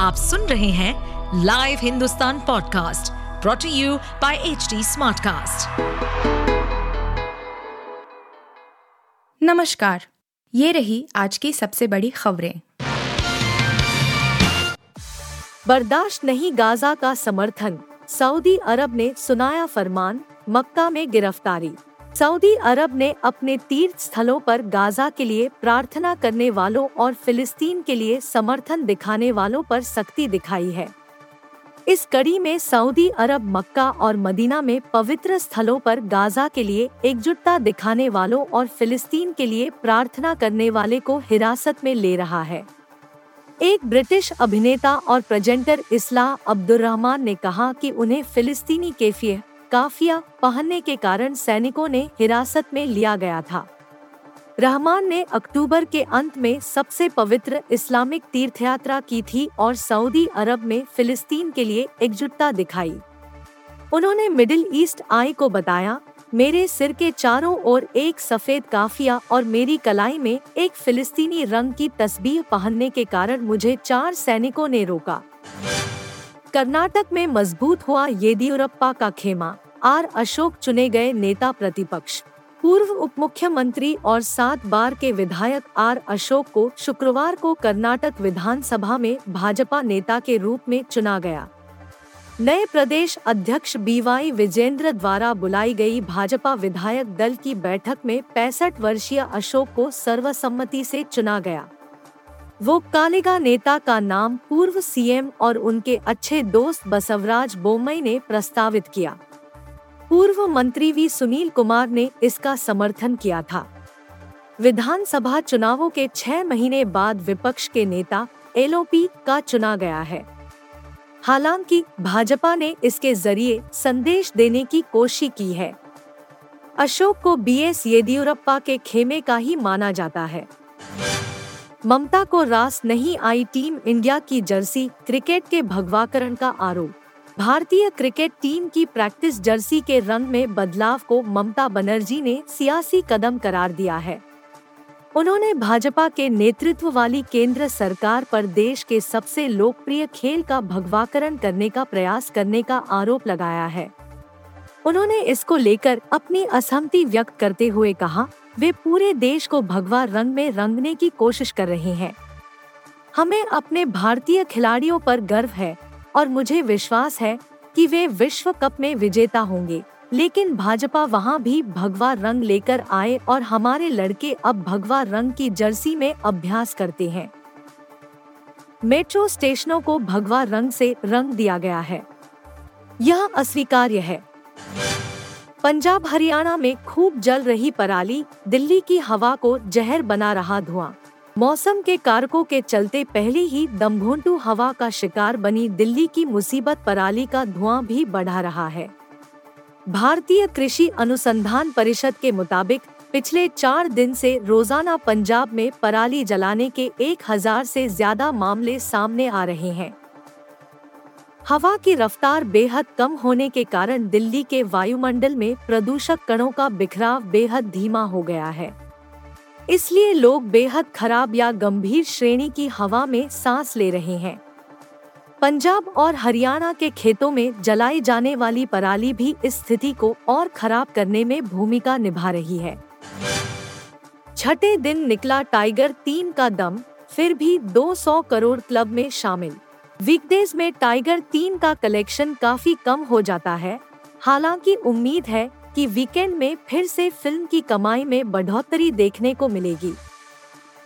आप सुन रहे हैं live Hindustan podcast brought to you by H Smartcast. नमस्कार ये रही आज की सबसे बड़ी खबरें बर्दाश्त नहीं गाजा का समर्थन सऊदी अरब ने सुनाया फरमान मक्का में गिरफ्तारी सऊदी अरब ने अपने तीर्थ स्थलों पर गाजा के लिए प्रार्थना करने वालों और फिलिस्तीन के लिए समर्थन दिखाने वालों पर सख्ती दिखाई है। इस कड़ी में सऊदी अरब, मक्का और मदीना में पवित्र स्थलों पर गाजा के लिए एकजुटता दिखाने वालों और फिलिस्तीन के लिए प्रार्थना करने वाले को हिरासत में ले रहा है। एक ब्रिटिश अभिनेता और प्रेजेंटर इस्लाह अब्दुलरहमान ने कहा कि उन्हें फिलिस्तीनी कैफियत काफिया पहनने के कारण सैनिकों ने हिरासत में लिया गया था। रहमान ने अक्टूबर के अंत में सबसे पवित्र इस्लामिक तीर्थयात्रा की थी और सऊदी अरब में फिलिस्तीन के लिए एकजुटता दिखाई। उन्होंने मिडिल ईस्ट आई को बताया, मेरे सिर के चारों ओर एक सफ़ेद काफिया और मेरी कलाई में एक फिलिस्तीनी रंग की तस्बीह पहनने के कारण मुझे चार सैनिकों ने रोका। कर्नाटक में मज़बूत हुआ येदियुरप्पा का खेमा। आर. अशोक चुने गए नेता प्रतिपक्ष। पूर्व उप मुख्यमंत्री और सात बार के विधायक आर. अशोक को शुक्रवार को कर्नाटक विधानसभा में भाजपा नेता के रूप में चुना गया। नए प्रदेश अध्यक्ष बीवाई विजेंद्र द्वारा बुलाई गई भाजपा विधायक दल की बैठक में पैंसठ वर्षीय अशोक को सर्वसम्मति से चुना गया। वो कालेगा नेता का नाम पूर्व सीएम और उनके अच्छे दोस्त बसवराज बोमई ने प्रस्तावित किया। पूर्व मंत्री वी सुनील कुमार ने इसका समर्थन किया था। विधानसभा चुनावों के छह महीने बाद विपक्ष के नेता एलओपी का चुना गया है। हालाँकि भाजपा ने इसके ज़रिए संदेश देने की कोशिश की है। अशोक को बीएस येदियुरप्पा के खेमे का ही माना जाता है। ममता को रास नहीं आई टीम इंडिया की जर्सी, क्रिकेट के भगवाकरण का आरोप। भारतीय क्रिकेट टीम की प्रैक्टिस जर्सी के रंग में बदलाव को ममता बनर्जी ने सियासी कदम करार दिया है। उन्होंने भाजपा के नेतृत्व वाली केंद्र सरकार पर देश के सबसे लोकप्रिय खेल का भगवाकरण करने का प्रयास करने का आरोप लगाया है। उन्होंने इसको लेकर अपनी असहमति व्यक्त करते हुए कहा वे पूरे देश को भगवा रंग में रंगने की कोशिश कर रहे हैं। हमें अपने भारतीय खिलाड़ियों पर गर्व है और मुझे विश्वास है कि वे विश्व कप में विजेता होंगे, लेकिन भाजपा वहाँ भी भगवा रंग लेकर आए और हमारे लड़के अब भगवा रंग की जर्सी में अभ्यास करते हैं। मेट्रो स्टेशनों को भगवा रंग से रंग दिया गया है। यह अस्वीकार्य है। पंजाब हरियाणा में खूब जल रही पराली दिल्ली की हवा को जहर बना रहा धुआँ। मौसम के कारकों के चलते पहले ही दमघोंटू हवा का शिकार बनी दिल्ली की मुसीबत पराली का धुआँ भी बढ़ा रहा है। भारतीय कृषि अनुसंधान परिषद के मुताबिक, पिछले चार दिन से रोज़ाना पंजाब में पराली जलाने के एक हज़ार से ज़्यादा मामले सामने आ रहे हैं। हवा की रफ्तार बेहद कम होने के कारण दिल्ली के वायुमंडल में प्रदूषक कणों का बिखराव बेहद धीमा हो गया है। इसलिए लोग बेहद खराब या गंभीर श्रेणी की हवा में सांस ले रहे हैं। पंजाब और हरियाणा के खेतों में जलाई जाने वाली पराली भी इस स्थिति को और खराब करने में भूमिका निभा रही है। छठे दिन निकला टाइगर तीन का दम, फिर भी 200 करोड़ क्लब में शामिल। वीकडेज में टाइगर तीन का कलेक्शन काफ़ी कम हो जाता है। हालाँकि उम्मीद है कि वीकेंड में फिर से फ़िल्म की कमाई में बढ़ोतरी देखने को मिलेगी।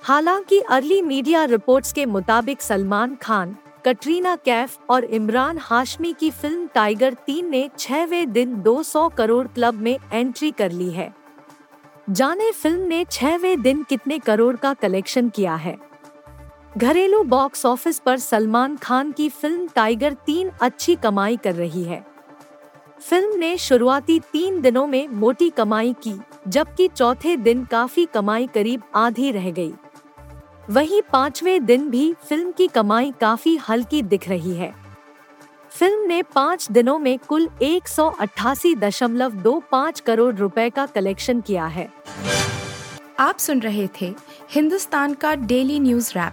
हालाँकि अर्ली मीडिया रिपोर्ट्स के मुताबिक सलमान खान, कटरीना कैफ और इमरान हाशमी की फ़िल्म टाइगर तीन ने छहवे दिन 200 करोड़ क्लब में एंट्री कर ली है। जाने फ़िल्म ने छहवे दिन कितने करोड़ का कलेक्शन किया है। घरेलू बॉक्स ऑफ़िस पर सलमान खान की फ़िल्म टाइगर तीन अच्छी कमाई कर रही है। फ़िल्म ने शुरुआती तीन दिनों में मोटी कमाई की, जबकि चौथे दिन काफ़ी कमाई करीब आधी रह गई। वहीं पाँचवें दिन भी फ़िल्म की कमाई काफ़ी हल्की दिख रही है। फ़िल्म ने पाँच दिनों में कुल एक करोड़ रुपए का कलेक्शन किया है। आप सुन रहे थे हिंदुस्तान का डेली न्यूज़ रैप